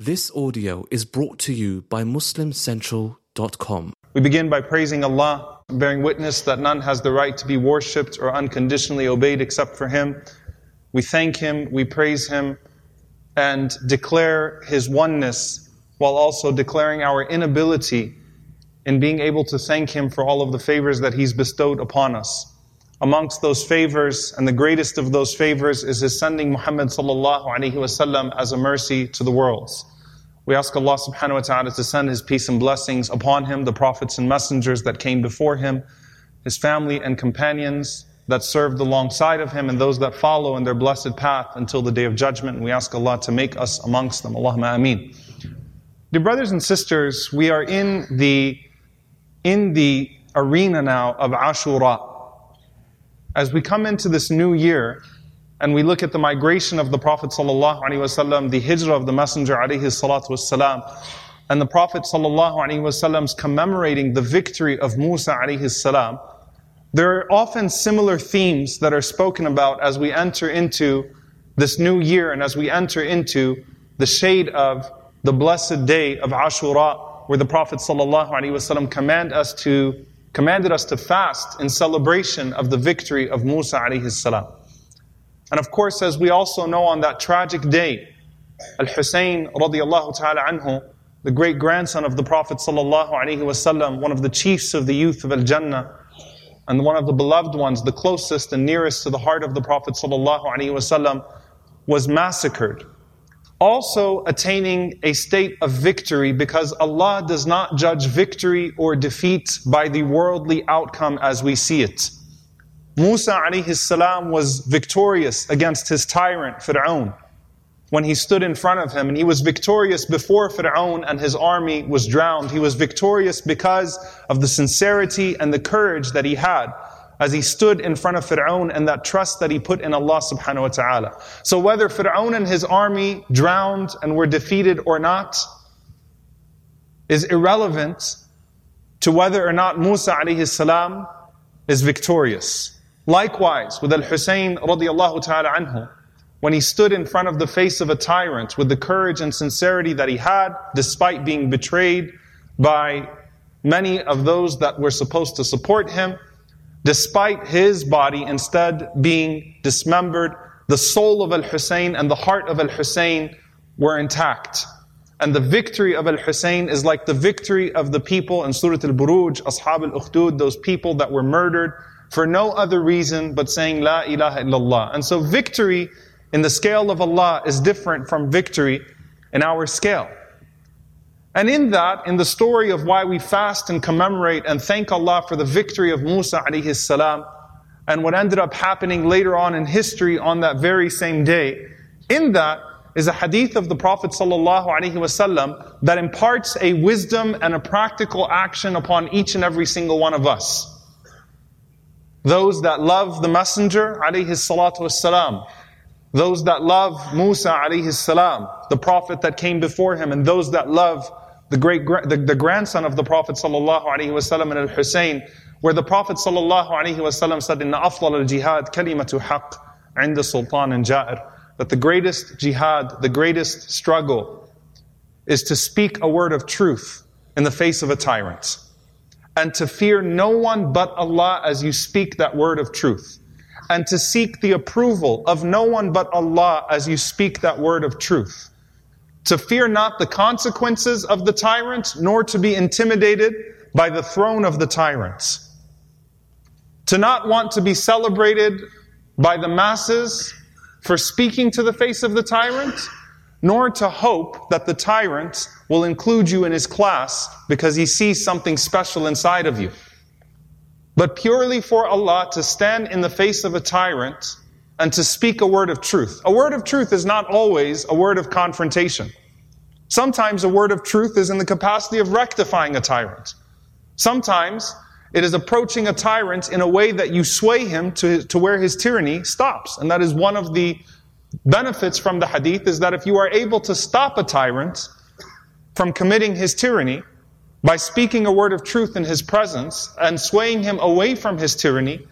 This audio is brought to you by MuslimCentral.com. We begin by praising Allah, bearing witness that none has the right to be worshipped or unconditionally obeyed except for Him. We thank Him, we praise Him, and declare His oneness while also declaring our inability in being able to thank Him for all of the favors that He's bestowed upon us. Amongst those favors, and the greatest of those favors, is His sending Muhammad sallallahu alaihi wasallam as a mercy to the worlds. We ask Allah subhanahu wa ta'ala to send His peace and blessings upon Him, the prophets and messengers that came before Him, His family and companions that served alongside of Him, and those that follow in their blessed path until the day of judgment. And we ask Allah to make us amongst them. Allahumma ameen. Dear brothers and sisters, we are in the, in the arena now of Ashura As we come into this new year, and we look at the migration of the Prophet ﷺ, the hijrah of the Messenger والسلام, and the Prophet ﷺ's commemorating the victory of Musa السلام, there are often similar themes that are spoken about as we enter into this new year and as we enter into the shade of the blessed day of Ashura, where the Prophet ﷺ command us to, commanded us to fast in celebration of the victory of Musa alayhi salam. And of course, as we also know on that tragic day, Al-Hussein radiallahu ta'ala anhu, the great grandson of the Prophet sallallahu alayhi wasallam, one of the chiefs of the youth of Al-Jannah, and one of the beloved ones, the closest and nearest to the heart of the Prophet sallallahu alayhi wasallam, was massacred also attaining a state of victory because Allah does not judge victory or defeat by the worldly outcome as we see it. Musa alayhi salam was victorious against his tyrant Fir'aun when he stood in front of him and he was victorious before Fir'aun and his army was drowned. He was victorious because of the sincerity and the courage that he had as he stood in front of Fir'aun and that trust that he put in Allah subhanahu wa ta'ala. So whether Fir'aun and his army drowned and were defeated or not is irrelevant to whether or not Musa alayhi salam is victorious. Likewise, with Al-Hussein radiallahu ta'ala anhu, when he stood in front of the face of a tyrant with the courage and sincerity that he had, despite being betrayed by many of those that were supposed to support him, despite his body instead being dismembered, the soul of Al-Hussein and the heart of Al-Hussein were intact. And the victory of Al-Hussein is like the victory of the people in Surah Al-Buruj, Ashab al-Ukhdud, those people that were murdered for no other reason but saying La ilaha illallah. And so victory in the scale of Allah is different from victory in our scale. And in that, in the story of why we fast and commemorate and thank Allah for the victory of Musa alayhi salam, and what ended up happening later on in history on that very same day, in that is a hadith of the Prophet sallallahu alaihi wasallam that imparts a wisdom and a practical action upon each and every single one of us. Those that love the Messenger, alayhi salatu wasalam. Those that love Musa, alayhi salam, the Prophet that came before him, and those that love the great, the, the grandson of the Prophet sallallahu alaihi wasallam and al-Hussein, where the Prophet sallallahu alaihi wasallam said, "Inna afdal al-jihad kalimatu haqq inda sultan and ja'ir." That the greatest jihad, the greatest struggle, is to speak a word of truth in the face of a tyrant and to fear no one but Allah as you speak that word of truth, and to seek the approval of no one but Allah as you speak that word of truth. To fear not the consequences of the tyrant, nor to be intimidated by the throne of the tyrant. To not want to be celebrated by the masses for speaking to the face of the tyrant, nor to hope that the tyrant will include you in his class because he sees something special inside of you. But purely for Allah to stand in the face of a tyrant and to speak a word of truth. A word of truth is not always a word of confrontation. Sometimes a word of truth is in the capacity of rectifying a tyrant. Sometimes it is approaching a tyrant in a way that you sway him to, to where his tyranny stops. And that is one of the benefits from the hadith is that if you are able to stop a tyrant from committing his tyranny by speaking a word of truth in his presence and swaying him away from his tyranny,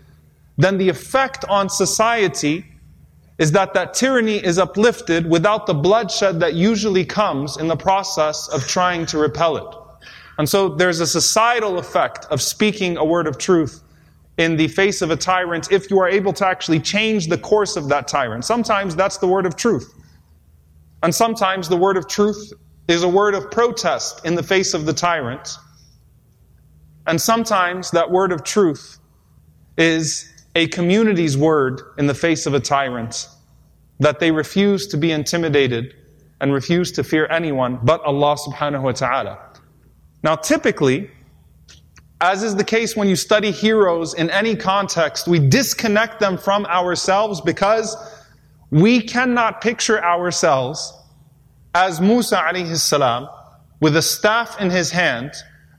then the effect on society is that that tyranny is uplifted without the bloodshed that usually comes in the process of trying to repel it. And so there's a societal effect of speaking a word of truth in the face of a tyrant if you are able to actually change the course of that tyrant. Sometimes that's the word of truth. And sometimes the word of truth is a word of protest in the face of the tyrant. And sometimes that word of truth is a community's word in the face of a tyrant that they refuse to be intimidated and refuse to fear anyone but Allah subhanahu wa ta'ala. Now, typically, as is the case when you study heroes in any context, we disconnect them from ourselves because we cannot picture ourselves as Musa alayhi salam with a staff in his hand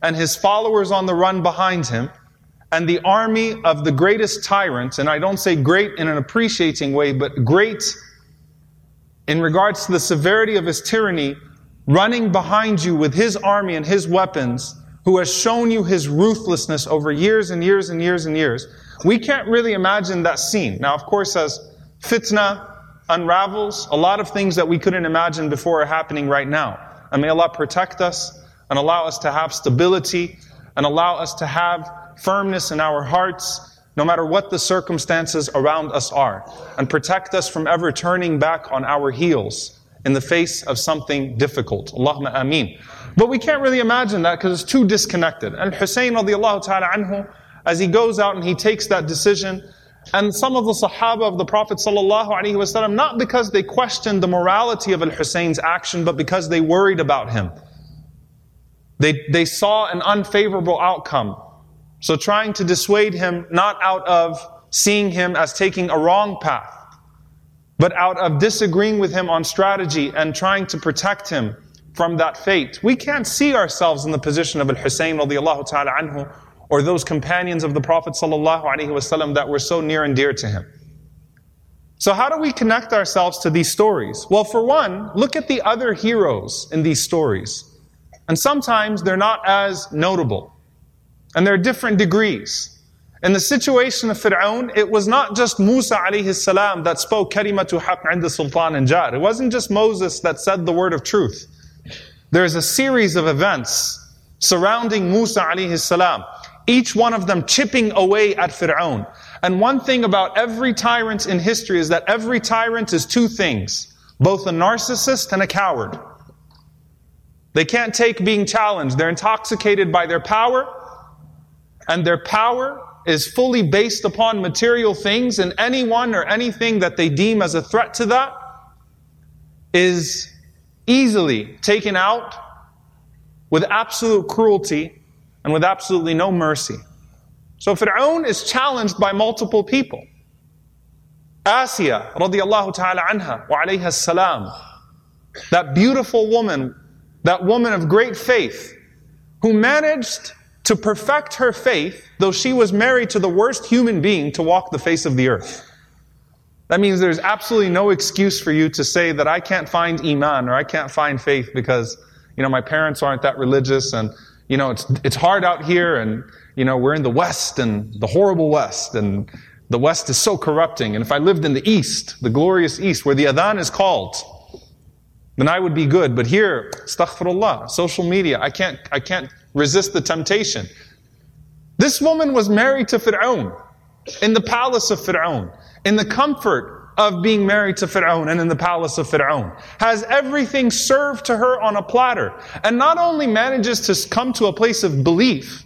and his followers on the run behind him and the army of the greatest tyrant, and I don't say great in an appreciating way, but great in regards to the severity of his tyranny, running behind you with his army and his weapons, who has shown you his ruthlessness over years and years and years and years. We can't really imagine that scene. Now, of course, as fitna unravels, a lot of things that we couldn't imagine before are happening right now. And may Allah protect us and allow us to have stability and allow us to have firmness in our hearts, no matter what the circumstances around us are, and protect us from ever turning back on our heels in the face of something difficult. Allahumma ameen. But we can't really imagine that because it's too disconnected. And Hussein radiallahu ta'ala anhu, as he goes out and he takes that decision, and some of the Sahaba of the Prophet wasallam, not because they questioned the morality of Al-Hussein's action, but because they worried about him. They, they saw an unfavorable outcome. So trying to dissuade him not out of seeing him as taking a wrong path, but out of disagreeing with him on strategy and trying to protect him from that fate. We can't see ourselves in the position of radiallahu ta'ala anhu or those companions of the Prophet sallallahu alaihi wasallam that were so near and dear to him. So how do we connect ourselves to these stories? Well, for one, look at the other heroes in these stories. And sometimes they're not as notable. And there are different degrees. In the situation of Fir'aun, it was not just Musa alayhi salam that spoke kalimatu haq inda sultan and jar. It wasn't just Moses that said the word of truth. There's a series of events surrounding Musa alayhi salam, each one of them chipping away at Fir'aun. And one thing about every tyrant in history is that every tyrant is two things, both a narcissist and a coward. They can't take being challenged. They're intoxicated by their power, and their power is fully based upon material things, and anyone or anything that they deem as a threat to that is easily taken out with absolute cruelty and with absolutely no mercy. So Fir'aun is challenged by multiple people. Asiya radiallahu ta'ala anha wa alayha salam, that beautiful woman that woman of great faith who managed to perfect her faith, though she was married to the worst human being to walk the face of the earth. That means there's absolutely no excuse for you to say that I can't find iman or I can't find faith because, you know, my parents aren't that religious and, you know, it's, it's hard out here and, you know, we're in the West and the horrible West and the West is so corrupting. And if I lived in the East, the glorious East, where the Adhan is called, then I would be good. But here, astaghfirullah, social media, I can't, I can't resist the temptation. This woman was married to Fir'aun, in the palace of Fir'aun, in the comfort of being married to Fir'aun and in the palace of Fir'aun, has everything served to her on a platter, and not only manages to come to a place of belief,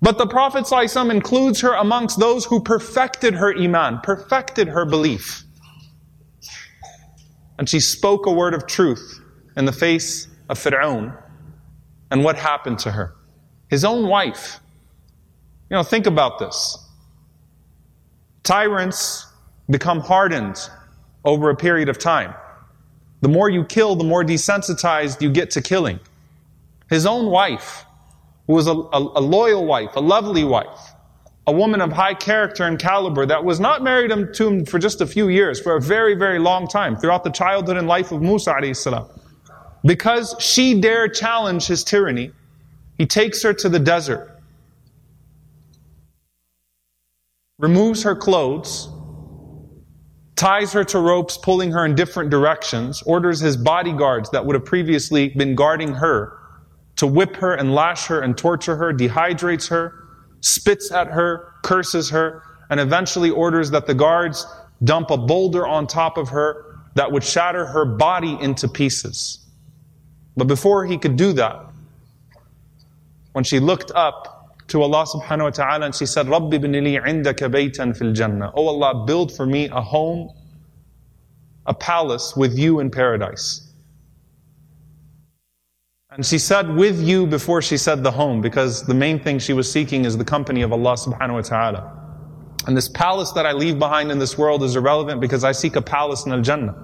but the Prophet ﷺ includes her amongst those who perfected her iman, perfected her belief. And she spoke a word of truth in the face of Fir'aun. And what happened to her? His own wife. You know, think about this. Tyrants become hardened over a period of time. The more you kill, the more desensitized you get to killing. His own wife, who was a, a, a loyal wife, a lovely wife, a woman of high character and caliber that was not married to him for just a few years, for a very, very long time, throughout the childhood and life of Musa salam. Because she dare challenge his tyranny, he takes her to the desert, removes her clothes, ties her to ropes, pulling her in different directions, orders his bodyguards that would have previously been guarding her to whip her and lash her and torture her, dehydrates her, spits at her, curses her, and eventually orders that the guards dump a boulder on top of her that would shatter her body into pieces. But before he could do that, when she looked up to Allah subhanahu wa ta'ala and she said, Rabbi ibn li indaka baytan fil jannah. Oh Allah, build for me a home, a palace with you in paradise. And she said with you before she said the home, because the main thing she was seeking is the company of Allah subhanahu wa ta'ala. And this palace that I leave behind in this world is irrelevant because I seek a palace in Al Jannah.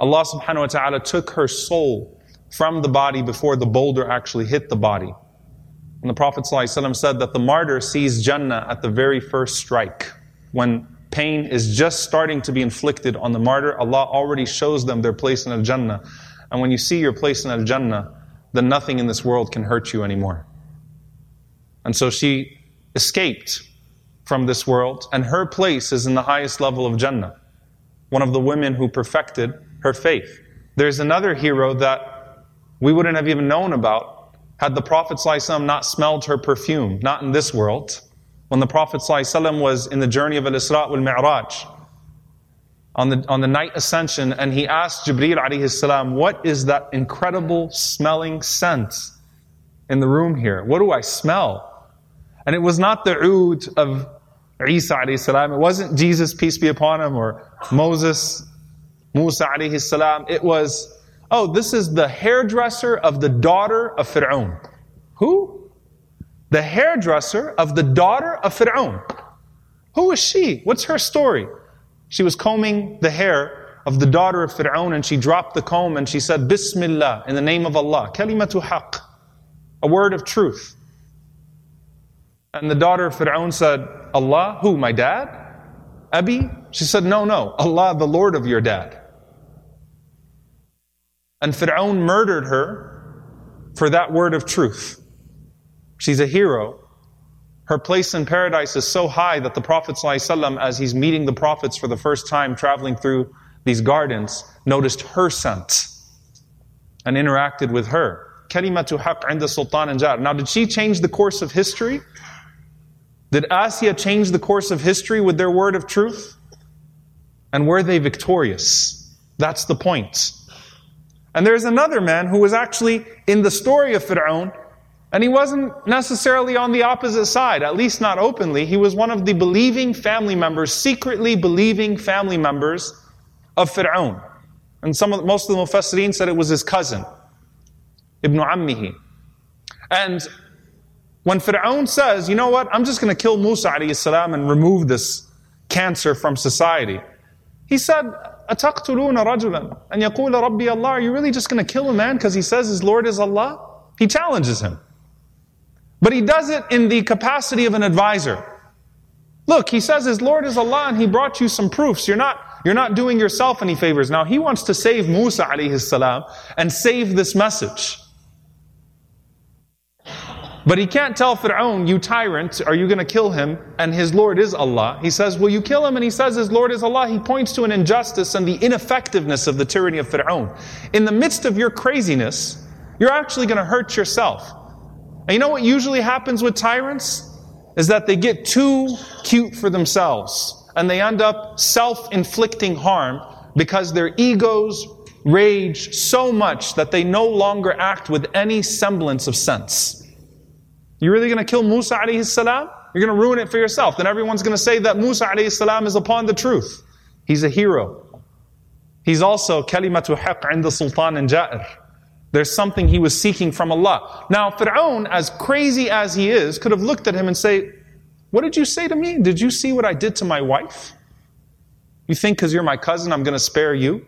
Allah subhanahu wa ta'ala took her soul from the body before the boulder actually hit the body. And the Prophet ﷺ said that the martyr sees Jannah at the very first strike. When pain is just starting to be inflicted on the martyr, Allah already shows them their place in Al Jannah. And when you see your place in Al Jannah, then nothing in this world can hurt you anymore. And so she escaped from this world, and her place is in the highest level of Jannah. One of the women who perfected her faith. There's another hero that we wouldn't have even known about had the Prophet ﷺ not smelled her perfume, not in this world. When the Prophet ﷺ was in the journey of Al-Isra wal Mi'raj, on the, on the night ascension, and he asked Jibreel alayhi salam, what is that incredible smelling scent in the room here? What do I smell? And it was not the oud of Isa alayhi salam. It wasn't Jesus, peace be upon him, or Moses, Musa alayhi salam. It was, oh, this is the hairdresser of the daughter of Fir'aun. Who? The hairdresser of the daughter of Fir'aun. Who is she? What's her story? She was combing the hair of the daughter of Fir'aun and she dropped the comb and she said, Bismillah, in the name of Allah. Kalimatu haq. A word of truth. And the daughter of Fir'aun said, Allah, who, my dad? Abi? She said, no, no, Allah, the Lord of your dad. And Fir'aun murdered her for that word of truth. She's a hero. Her place in paradise is so high that the Prophet ﷺ, as he's meeting the prophets for the first time traveling through these gardens, noticed her scent and interacted with her. Kalimatu haq inda sultan and jar. Now, did she change the course of history? Did Asiya change the course of history with their word of truth? And were they victorious? That's the point. And there's another man who was actually in the story of Fir'aun, and he wasn't necessarily on the opposite side, at least not openly. He was one of the believing family members, secretly believing family members of Fir'aun. And some of, most of the Mufassirin said it was his cousin, Ibn Ammihi. And when Fir'aun says, you know what, I'm just going to kill Musa salam and remove this cancer from society. He said, أَتَقْتُلُونَ رَجُلًا أَنْ يَقُولَ رَبِّي اللَّهِ Are you really just going to kill a man because he says his Lord is Allah? He challenges him. But he does it in the capacity of an advisor. Look, he says his Lord is Allah and he brought you some proofs. You're not, you're not doing yourself any favors. Now he wants to save Musa alayhi salam and save this message. But he can't tell Fir'aun, you tyrant, are you going to kill him? And his Lord is Allah. He says, will you kill him? And he says his Lord is Allah. He points to an injustice and the ineffectiveness of the tyranny of Fir'aun. In the midst of your craziness, you're actually going to hurt yourself. And you know what usually happens with tyrants? Is that they get too cute for themselves. And they end up self-inflicting harm because their egos rage so much that they no longer act with any semblance of sense. You really going to kill Musa alayhi salam? You're going to ruin it for yourself. Then everyone's going to say that Musa alayhi salam is upon the truth. He's a hero. He's also kalimatu haqq the sultan and ja'ir. There's something he was seeking from Allah. Now, Fir'aun, as crazy as he is, could have looked at him and say, what did you say to me? Did you see what I did to my wife? You think because you're my cousin, I'm going to spare you?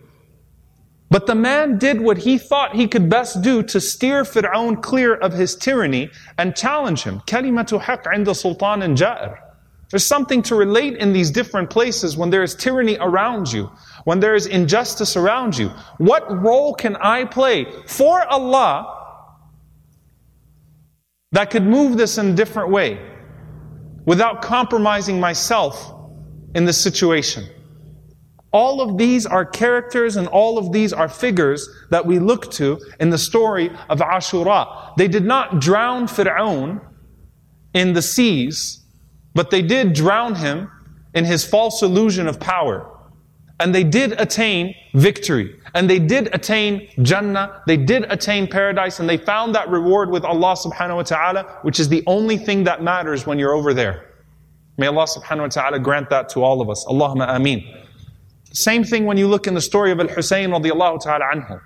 But the man did what he thought he could best do to steer Fir'aun clear of his tyranny and challenge him. Kalimatu haq inda sultan and ja'ir. There's something to relate in these different places when there is tyranny around you, when there is injustice around you. What role can I play for Allah that could move this in a different way without compromising myself in this situation? All of these are characters and all of these are figures that we look to in the story of Ashura. They did not drown Fir'aun in the seas, but they did drown him in his false illusion of power. And they did attain victory. And they did attain Jannah. They did attain paradise. And they found that reward with Allah subhanahu wa ta'ala, which is the only thing that matters when you're over there. May Allah subhanahu wa ta'ala grant that to all of us. Allahumma ameen. Same thing when you look in the story of Al-Husayn radiallahu ta'ala anhu.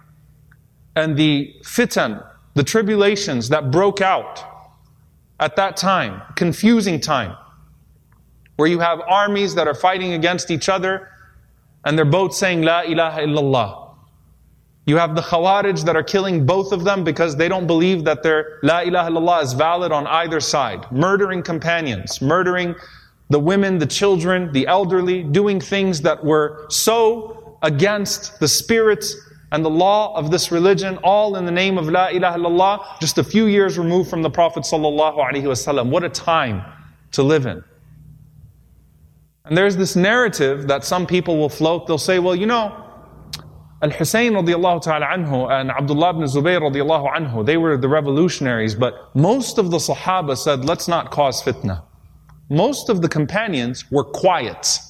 And the fitan, the tribulations that broke out at that time, confusing time, where you have armies that are fighting against each other and they're both saying La ilaha illallah. You have the Khawarij that are killing both of them because they don't believe that their La ilaha illallah is valid on either side. Murdering companions, murdering the women, the children, the elderly, doing things that were so against the spirit and the law of this religion, all in the name of La ilaha illallah, just a few years removed from the Prophet sallallahu alaihi wasallam. What a time to live in. And there's this narrative that some people will float. They'll say, well, you know, Al-Hussein radiallahu ta'ala anhu and Abdullah ibn Zubayr radiallahu anhu, they were the revolutionaries, but most of the Sahaba said, let's not cause fitna. Most of the companions were quiet.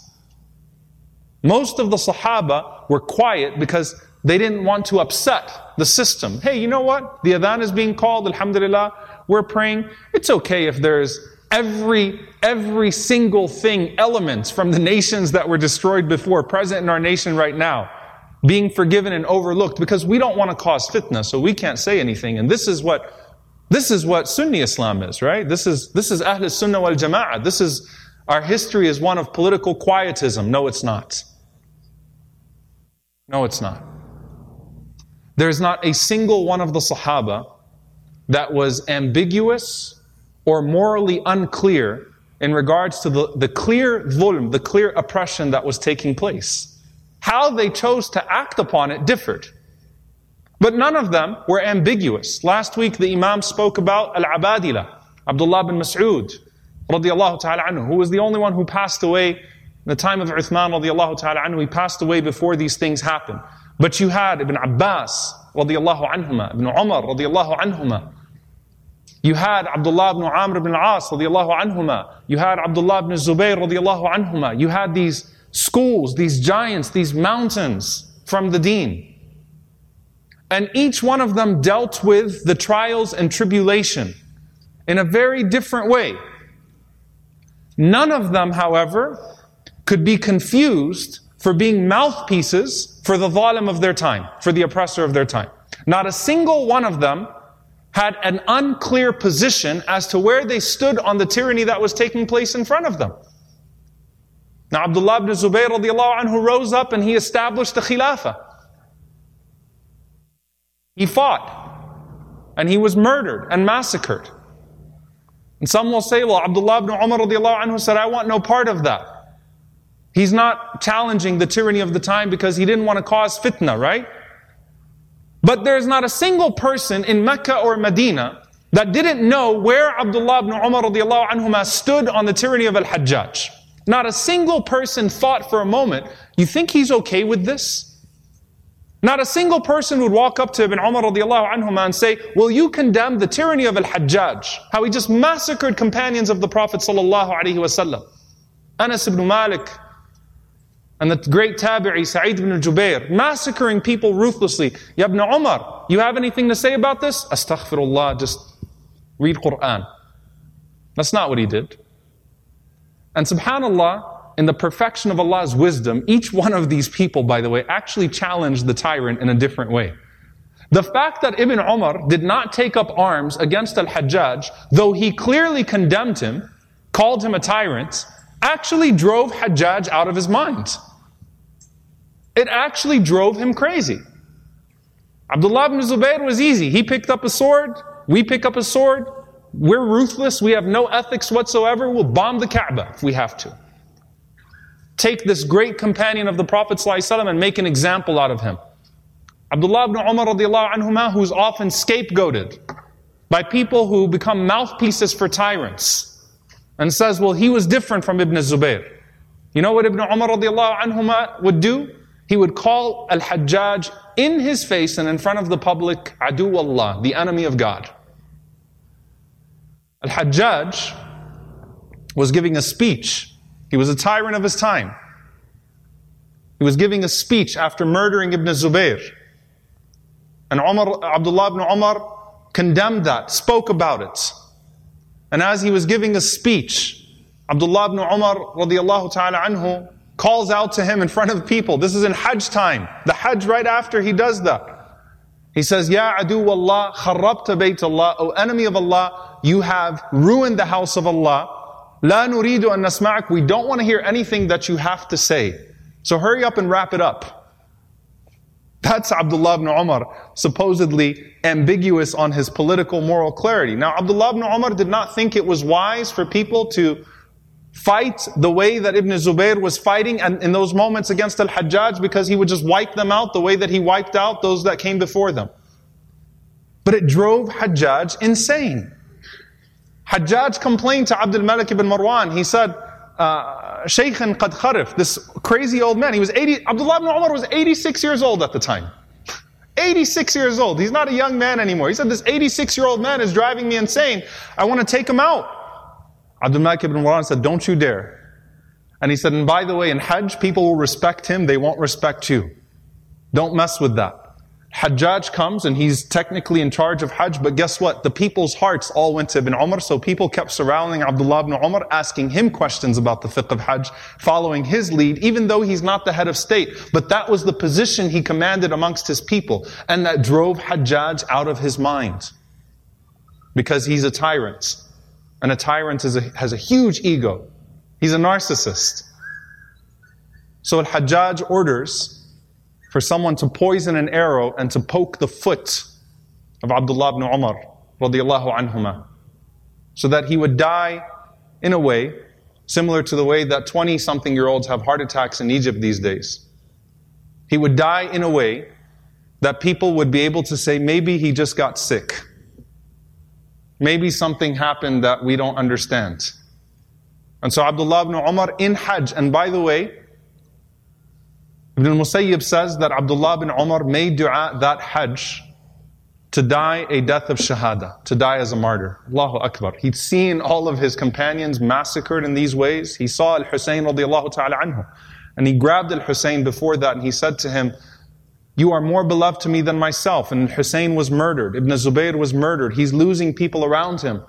Most of the Sahaba were quiet because they didn't want to upset the system. Hey, you know what? The adhan is being called, alhamdulillah. We're praying. It's okay if there's every, every single thing, elements from the nations that were destroyed before, present in our nation right now, being forgiven and overlooked because we don't want to cause fitna, so we can't say anything. And this is what, this is what Sunni Islam is, right? This is, this is Ahl Sunnah wal Jama'ah. This is, our history is one of political quietism. No, it's not. No, it's not. There's not a single one of the Sahaba that was ambiguous or morally unclear in regards to the, the clear dhulm, the clear oppression that was taking place. How they chose to act upon it differed. But none of them were ambiguous. Last week the Imam spoke about Al-Abadila, Abdullah bin Mas'ud, radiallahu who was the only one who passed away in the time of Uthman radiallahu ta'ala anhu. He passed away before these things happened. But you had Ibn Abbas radiallahu anhuma, Ibn Umar radiallahu anhuma, you had Abdullah ibn Amr ibn al-As radiallahu anhuma. You had Abdullah ibn Zubayr radiallahu anhuma. You had these schools, these giants, these mountains from the deen. And each one of them dealt with the trials and tribulation in a very different way. None of them, however, could be confused for being mouthpieces for the zalim of their time, for the oppressor of their time. Not a single one of them had an unclear position as to where they stood on the tyranny that was taking place in front of them. Now Abdullah ibn Zubayr radiallahu anhu rose up and he established the Khilafah. He fought and he was murdered and massacred. And some will say, well, Abdullah ibn Umar anhu said, I want no part of that. He's not challenging the tyranny of the time because he didn't want to cause fitna, right? But there's not a single person in Mecca or Medina that didn't know where Abdullah ibn Umar anhuma stood on the tyranny of Al-Hajjaj. Not a single person thought for a moment, you think he's okay with this? Not a single person would walk up to Ibn Umar radiallahu and say, will you condemn the tyranny of Al-Hajjaj? How he just massacred companions of the Prophet sallallahu alaihi wasallam. Anas ibn Malik, and the great tabi'i, Sa'id ibn Jubair, massacring people ruthlessly. Ya ibn Umar, you have anything to say about this? Astaghfirullah, just read Quran. That's not what he did. And subhanAllah, in the perfection of Allah's wisdom, each one of these people, by the way, actually challenged the tyrant in a different way. The fact that Ibn Umar did not take up arms against Al-Hajjaj, though he clearly condemned him, called him a tyrant, actually drove Hajjaj out of his mind. It actually drove him crazy. Abdullah ibn Zubayr was easy. He picked up a sword. We pick up a sword. We're ruthless. We have no ethics whatsoever. We'll bomb the Kaaba if we have to. Take this great companion of the Prophet ﷺ and make an example out of him. Abdullah ibn Umar radiallahu anhuma, who's often scapegoated by people who become mouthpieces for tyrants and says, well, he was different from Ibn Zubayr. You know what Ibn Umar radiallahu anhuma would do? He would call Al-Hajjaj in his face and in front of the public, Adu Allah, the enemy of God. Al-Hajjaj was giving a speech. He was a tyrant of his time. He was giving a speech after murdering Ibn Zubayr. And Umar, Abdullah ibn Umar condemned that, spoke about it. And as he was giving a speech, Abdullah ibn Umar radiallahu ta'ala anhu calls out to him in front of people. This is in Hajj time. The Hajj right after he does that. He says, Ya adu Allah, kharrabta bayt Allah, O enemy of Allah, you have ruined the house of Allah. La an nasma'ak. We don't want to hear anything that you have to say. So hurry up and wrap it up. That's Abdullah ibn Umar, supposedly ambiguous on his political moral clarity. Now, Abdullah ibn Umar did not think it was wise for people to fight the way that Ibn Zubayr was fighting and in those moments against Al-Hajjaj because he would just wipe them out the way that he wiped out those that came before them. But it drove Hajjaj insane. Hajjaj complained to Abdul Malik ibn Marwan. He said, uh, Shaykhan qad kharif, this crazy old man. He was 80, Abdullah ibn Umar was 86 years old at the time. 86 years old. He's not a young man anymore. He said, this 86 year old man is driving me insane. I want to take him out. Abdul Malik ibn Marwan said, don't you dare. And he said, and by the way, in Hajj, people will respect him, they won't respect you. Don't mess with that. Hajjaj comes and he's technically in charge of Hajj, but guess what? The people's hearts all went to Ibn Umar, so people kept surrounding Abdullah ibn Umar, asking him questions about the fiqh of Hajj, following his lead, even though he's not the head of state. But that was the position he commanded amongst his people, and that drove Hajjaj out of his mind. Because he's a tyrant. And a tyrant a, has a huge ego. He's a narcissist. So Al-Hajjaj orders for someone to poison an arrow and to poke the foot of Abdullah ibn Umar radiallahu anhuma. So that he would die in a way similar to the way that 20 something year olds have heart attacks in Egypt these days. He would die in a way that people would be able to say, maybe he just got sick. Maybe something happened that we don't understand. And so Abdullah ibn Umar in Hajj, and by the way, Ibn al-Musayyib says that Abdullah bin Umar made dua that Hajj to die a death of shahada, to die as a martyr. Allahu Akbar. He'd seen all of his companions massacred in these ways. He saw Al-Hussein radiallahu ta'ala anhu. And he grabbed Al-Hussein before that and he said to him, you are more beloved to me than myself. And Hussein was murdered. Ibn Zubayr was murdered. He's losing people around him.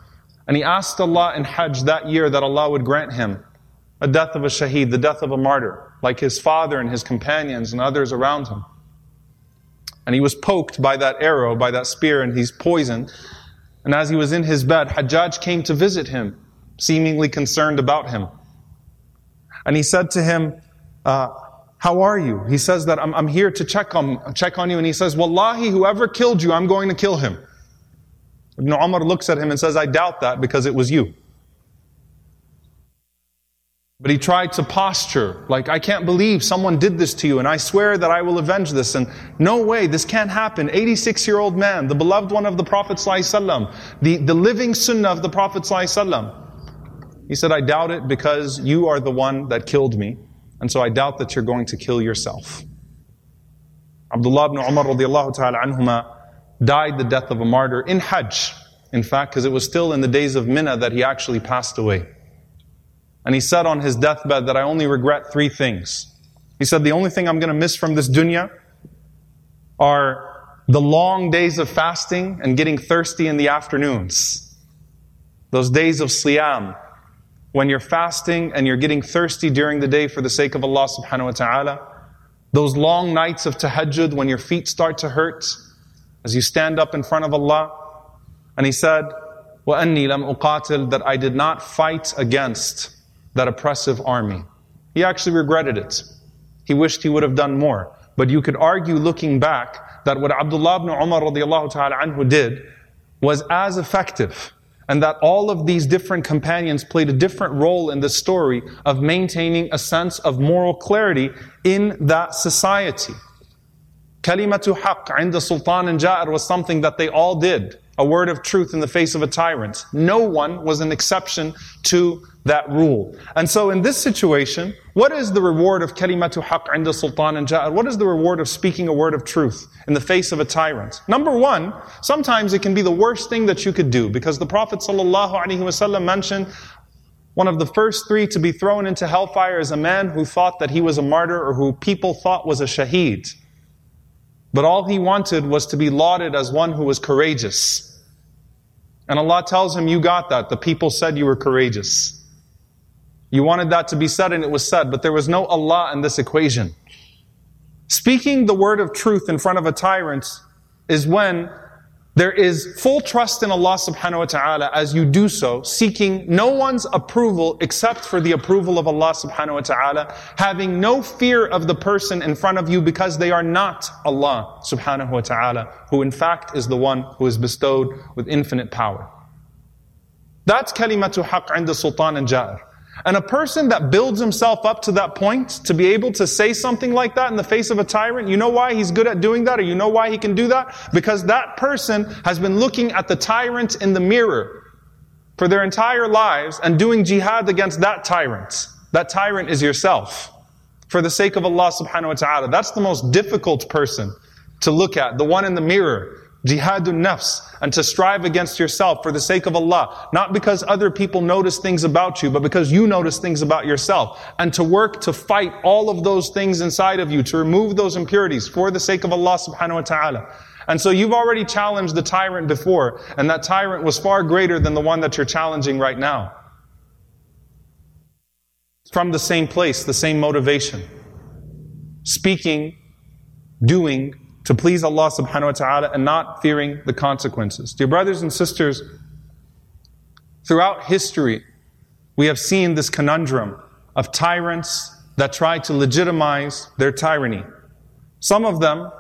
And he asked Allah in Hajj that year that Allah would grant him a death of a shaheed, the death of a martyr, like his father and his companions and others around him. And he was poked by that arrow, by that spear, and he's poisoned. And as he was in his bed, Hajjaj came to visit him, seemingly concerned about him. And he said to him, uh, how are you? He says that I'm, I'm here to check on, check on you. And he says, Wallahi, whoever killed you, I'm going to kill him. Ibn Umar looks at him and says, I doubt that because it was you. But he tried to posture, like, I can't believe someone did this to you, and I swear that I will avenge this. And no way, this can't happen. 86 year old man, the beloved one of the Prophet, ﷺ, the, the living sunnah of the Prophet. ﷺ. He said, I doubt it because you are the one that killed me, and so I doubt that you're going to kill yourself. Abdullah ibn Umar ta'ala anhuma died the death of a martyr in Hajj. In fact, because it was still in the days of Mina that he actually passed away. And he said on his deathbed that I only regret three things. He said, the only thing I'm going to miss from this dunya are the long days of fasting and getting thirsty in the afternoons. Those days of siyam, when you're fasting and you're getting thirsty during the day for the sake of Allah subhanahu wa ta'ala. Those long nights of tahajjud when your feet start to hurt as you stand up in front of Allah. And he said, وَأَنِّي لَمْ أُقَاتِلْ That I did not fight against that oppressive army. He actually regretted it. He wished he would have done more. But you could argue looking back that what Abdullah ibn Umar ta'ala anhu did was as effective and that all of these different companions played a different role in the story of maintaining a sense of moral clarity in that society. Kalimatu haqq inda sultan and ja'ir was something that they all did. A word of truth in the face of a tyrant. No one was an exception to that rule. And so in this situation, what is the reward of kalimatu haq inda sultan and ja'ar? What is the reward of speaking a word of truth in the face of a tyrant? Number one, sometimes it can be the worst thing that you could do because the Prophet ﷺ mentioned one of the first three to be thrown into hellfire is a man who thought that he was a martyr or who people thought was a shaheed. But all he wanted was to be lauded as one who was courageous. And Allah tells him, You got that. The people said you were courageous. You wanted that to be said and it was said, but there was no Allah in this equation. Speaking the word of truth in front of a tyrant is when there is full trust in Allah subhanahu wa ta'ala as you do so, seeking no one's approval except for the approval of Allah subhanahu wa ta'ala, having no fear of the person in front of you because they are not Allah subhanahu wa ta'ala, who in fact is the one who is bestowed with infinite power. That's kalimatu haqq inda sultan and ja'ir. And a person that builds himself up to that point to be able to say something like that in the face of a tyrant, you know why he's good at doing that or you know why he can do that? Because that person has been looking at the tyrant in the mirror for their entire lives and doing jihad against that tyrant. That tyrant is yourself. For the sake of Allah subhanahu wa ta'ala. That's the most difficult person to look at. The one in the mirror jihadun nafs, and to strive against yourself for the sake of Allah, not because other people notice things about you, but because you notice things about yourself, and to work to fight all of those things inside of you, to remove those impurities for the sake of Allah subhanahu wa ta'ala. And so you've already challenged the tyrant before, and that tyrant was far greater than the one that you're challenging right now. From the same place, the same motivation. Speaking, doing, to please Allah subhanahu wa ta'ala and not fearing the consequences. Dear brothers and sisters, throughout history, we have seen this conundrum of tyrants that try to legitimize their tyranny. Some of them,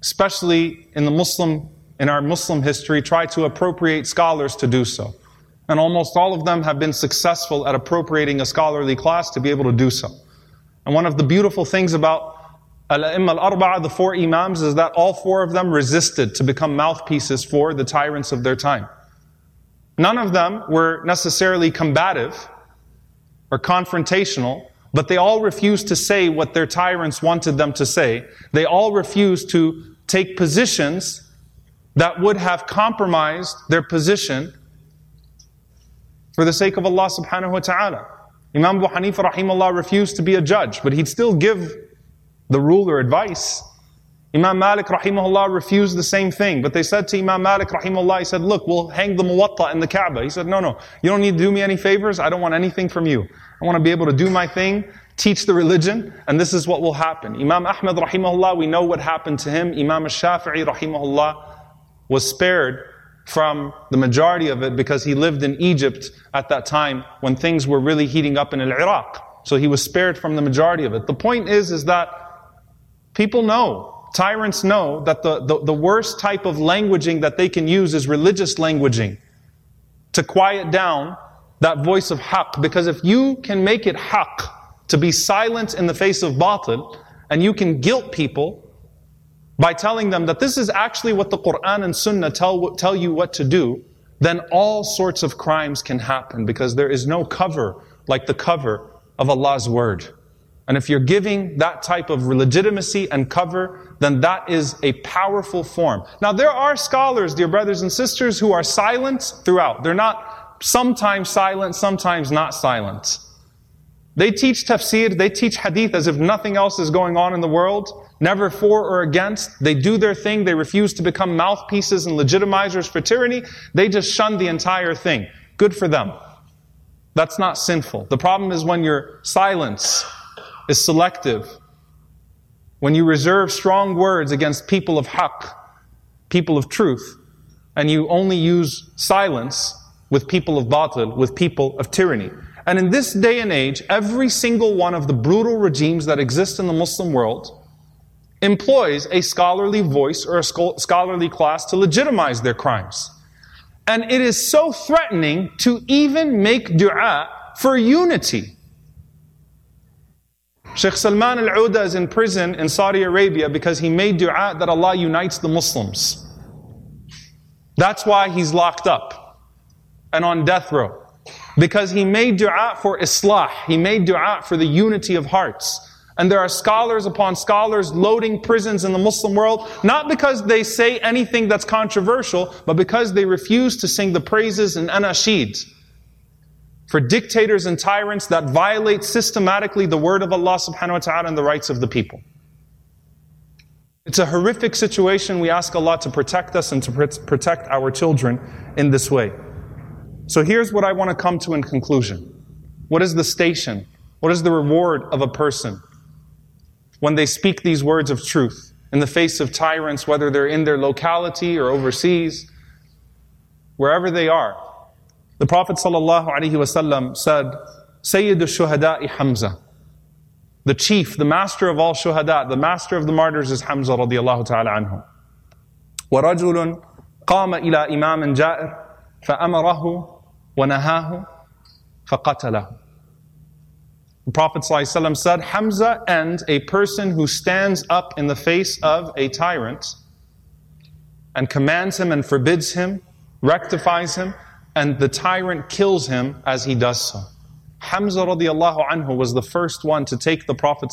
especially in the Muslim, in our Muslim history, try to appropriate scholars to do so. And almost all of them have been successful at appropriating a scholarly class to be able to do so. And one of the beautiful things about Al-A'imma al-Arba'a, the four Imams, is that all four of them resisted to become mouthpieces for the tyrants of their time. None of them were necessarily combative or confrontational, but they all refused to say what their tyrants wanted them to say. They all refused to take positions that would have compromised their position for the sake of Allah subhanahu wa ta'ala. Imam Abu Hanifa rahimahullah refused to be a judge, but he'd still give the rule or advice. Imam Malik rahimahullah refused the same thing, but they said to Imam Malik rahimahullah, he said, look, we'll hang the muwatta in the Kaaba. He said, no, no, you don't need to do me any favors. I don't want anything from you. I want to be able to do my thing, teach the religion, and this is what will happen. Imam Ahmad rahimahullah, we know what happened to him. Imam Shafi'i rahimahullah was spared from the majority of it because he lived in Egypt at that time when things were really heating up in Iraq. So he was spared from the majority of it. The point is, is that People know, tyrants know that the, the, the worst type of languaging that they can use is religious languaging to quiet down that voice of haqq. Because if you can make it haqq to be silent in the face of batil, and you can guilt people by telling them that this is actually what the Quran and Sunnah tell, tell you what to do, then all sorts of crimes can happen because there is no cover like the cover of Allah's Word. And if you're giving that type of legitimacy and cover, then that is a powerful form. Now, there are scholars, dear brothers and sisters, who are silent throughout. They're not sometimes silent, sometimes not silent. They teach tafsir, they teach hadith as if nothing else is going on in the world, never for or against. They do their thing, they refuse to become mouthpieces and legitimizers for tyranny. They just shun the entire thing. Good for them. That's not sinful. The problem is when your silence is selective. When you reserve strong words against people of haqq, people of truth, and you only use silence with people of batil, with people of tyranny. And in this day and age, every single one of the brutal regimes that exist in the Muslim world employs a scholarly voice or a scholarly class to legitimize their crimes. And it is so threatening to even make dua for unity. Sheikh Salman al-Uda is in prison in Saudi Arabia because he made dua that Allah unites the Muslims. That's why he's locked up and on death row. Because he made dua for islah. He made dua for the unity of hearts. And there are scholars upon scholars loading prisons in the Muslim world, not because they say anything that's controversial, but because they refuse to sing the praises and anashid for dictators and tyrants that violate systematically the word of Allah subhanahu wa ta'ala and the rights of the people. It's a horrific situation. We ask Allah to protect us and to protect our children in this way. So here's what I want to come to in conclusion. What is the station? What is the reward of a person when they speak these words of truth in the face of tyrants, whether they're in their locality or overseas, wherever they are? The Prophet ﷺ said, Sayyid al-Shuhada'i Hamza. The chief, the master of all shuhada, the master of the martyrs is Hamza radiallahu ta'ala anhu. ورجل قام إلى إمام جائر فأمره ونهاه فقتله. The Prophet ﷺ said, Hamza and a person who stands up in the face of a tyrant and commands him and forbids him, rectifies him, and the tyrant kills him as he does so. Hamza radiallahu anhu was the first one to take the Prophet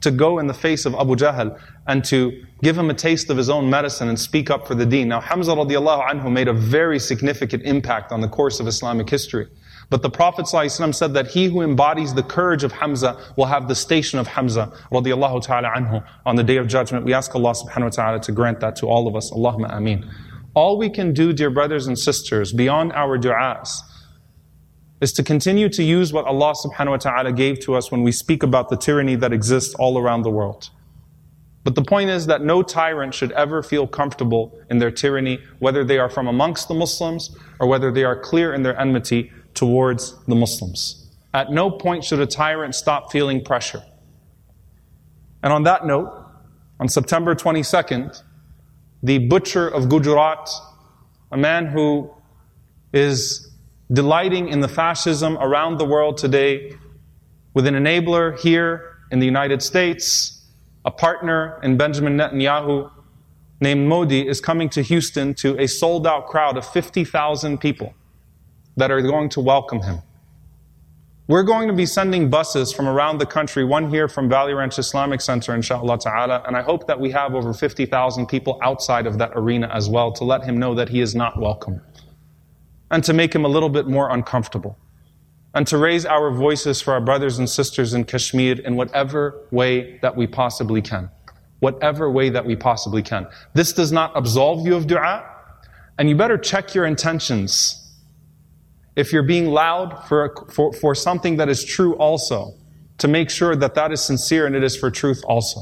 to go in the face of Abu Jahl and to give him a taste of his own medicine and speak up for the deen. Now Hamza radiallahu anhu made a very significant impact on the course of Islamic history. But the Prophet said that he who embodies the courage of Hamza will have the station of Hamza radiallahu ta'ala anhu on the day of judgment. We ask Allah subhanahu wa ta'ala to grant that to all of us. Allahumma ameen. All we can do, dear brothers and sisters, beyond our du'as, is to continue to use what Allah subhanahu wa ta'ala gave to us when we speak about the tyranny that exists all around the world. But the point is that no tyrant should ever feel comfortable in their tyranny, whether they are from amongst the Muslims or whether they are clear in their enmity towards the Muslims. At no point should a tyrant stop feeling pressure. And on that note, on September 22nd, the butcher of Gujarat, a man who is delighting in the fascism around the world today, with an enabler here in the United States, a partner in Benjamin Netanyahu named Modi is coming to Houston to a sold out crowd of 50,000 people that are going to welcome him. We're going to be sending buses from around the country, one here from Valley Ranch Islamic Center, inshallah ta'ala, and I hope that we have over 50,000 people outside of that arena as well to let him know that he is not welcome and to make him a little bit more uncomfortable. And to raise our voices for our brothers and sisters in Kashmir in whatever way that we possibly can. Whatever way that we possibly can. This does not absolve you of dua, and you better check your intentions. If you're being loud for, for, for something that is true also, to make sure that that is sincere and it is for truth also.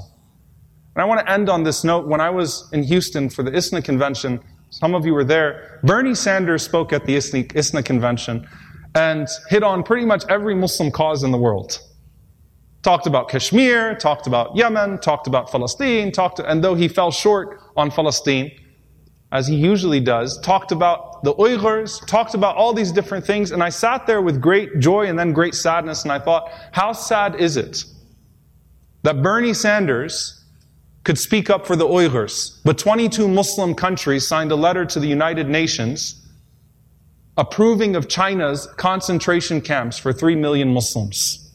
And I want to end on this note. When I was in Houston for the ISNA convention, some of you were there. Bernie Sanders spoke at the ISNA ISNA convention and hit on pretty much every Muslim cause in the world. Talked about Kashmir, talked about Yemen, talked about Palestine, talked, and though he fell short on Palestine, as he usually does, talked about the Uyghurs, talked about all these different things, and I sat there with great joy and then great sadness, and I thought, how sad is it that Bernie Sanders could speak up for the Uyghurs, but 22 Muslim countries signed a letter to the United Nations approving of China's concentration camps for 3 million Muslims.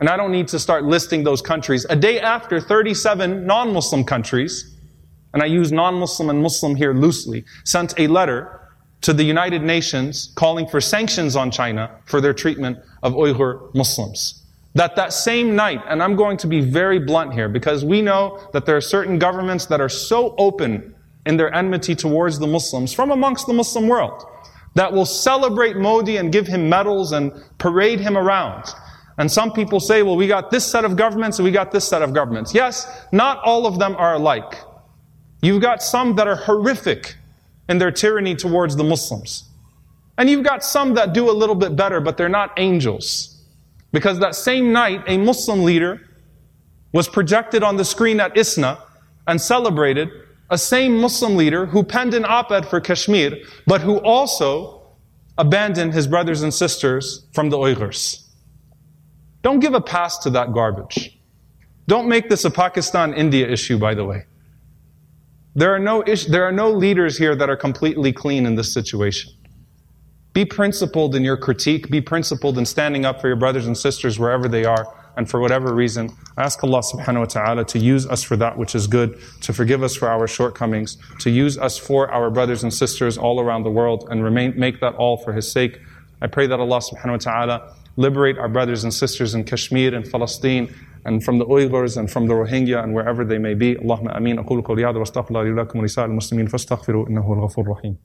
And I don't need to start listing those countries. A day after 37 non-Muslim countries, and I use non-Muslim and Muslim here loosely, sent a letter to the United Nations calling for sanctions on China for their treatment of Uyghur Muslims. That that same night, and I'm going to be very blunt here because we know that there are certain governments that are so open in their enmity towards the Muslims from amongst the Muslim world that will celebrate Modi and give him medals and parade him around. And some people say, well, we got this set of governments and we got this set of governments. Yes, not all of them are alike. You've got some that are horrific in their tyranny towards the Muslims. And you've got some that do a little bit better, but they're not angels. Because that same night, a Muslim leader was projected on the screen at ISNA and celebrated a same Muslim leader who penned an op-ed for Kashmir, but who also abandoned his brothers and sisters from the Uyghurs. Don't give a pass to that garbage. Don't make this a Pakistan-India issue, by the way. There are no ish, there are no leaders here that are completely clean in this situation. Be principled in your critique. Be principled in standing up for your brothers and sisters wherever they are and for whatever reason. Ask Allah subhanahu wa ta'ala to use us for that which is good, to forgive us for our shortcomings, to use us for our brothers and sisters all around the world and remain, make that all for His sake. I pray that Allah subhanahu wa ta'ala liberate our brothers and sisters in Kashmir and Palestine and from the Uyghurs and from the Rohingya and wherever they may be. Allahumma ameen. أقول قولي هذا واستغفر الله لي ولكم ولسائر المسلمين فاستغفروا إنه هو الغفور الرحيم.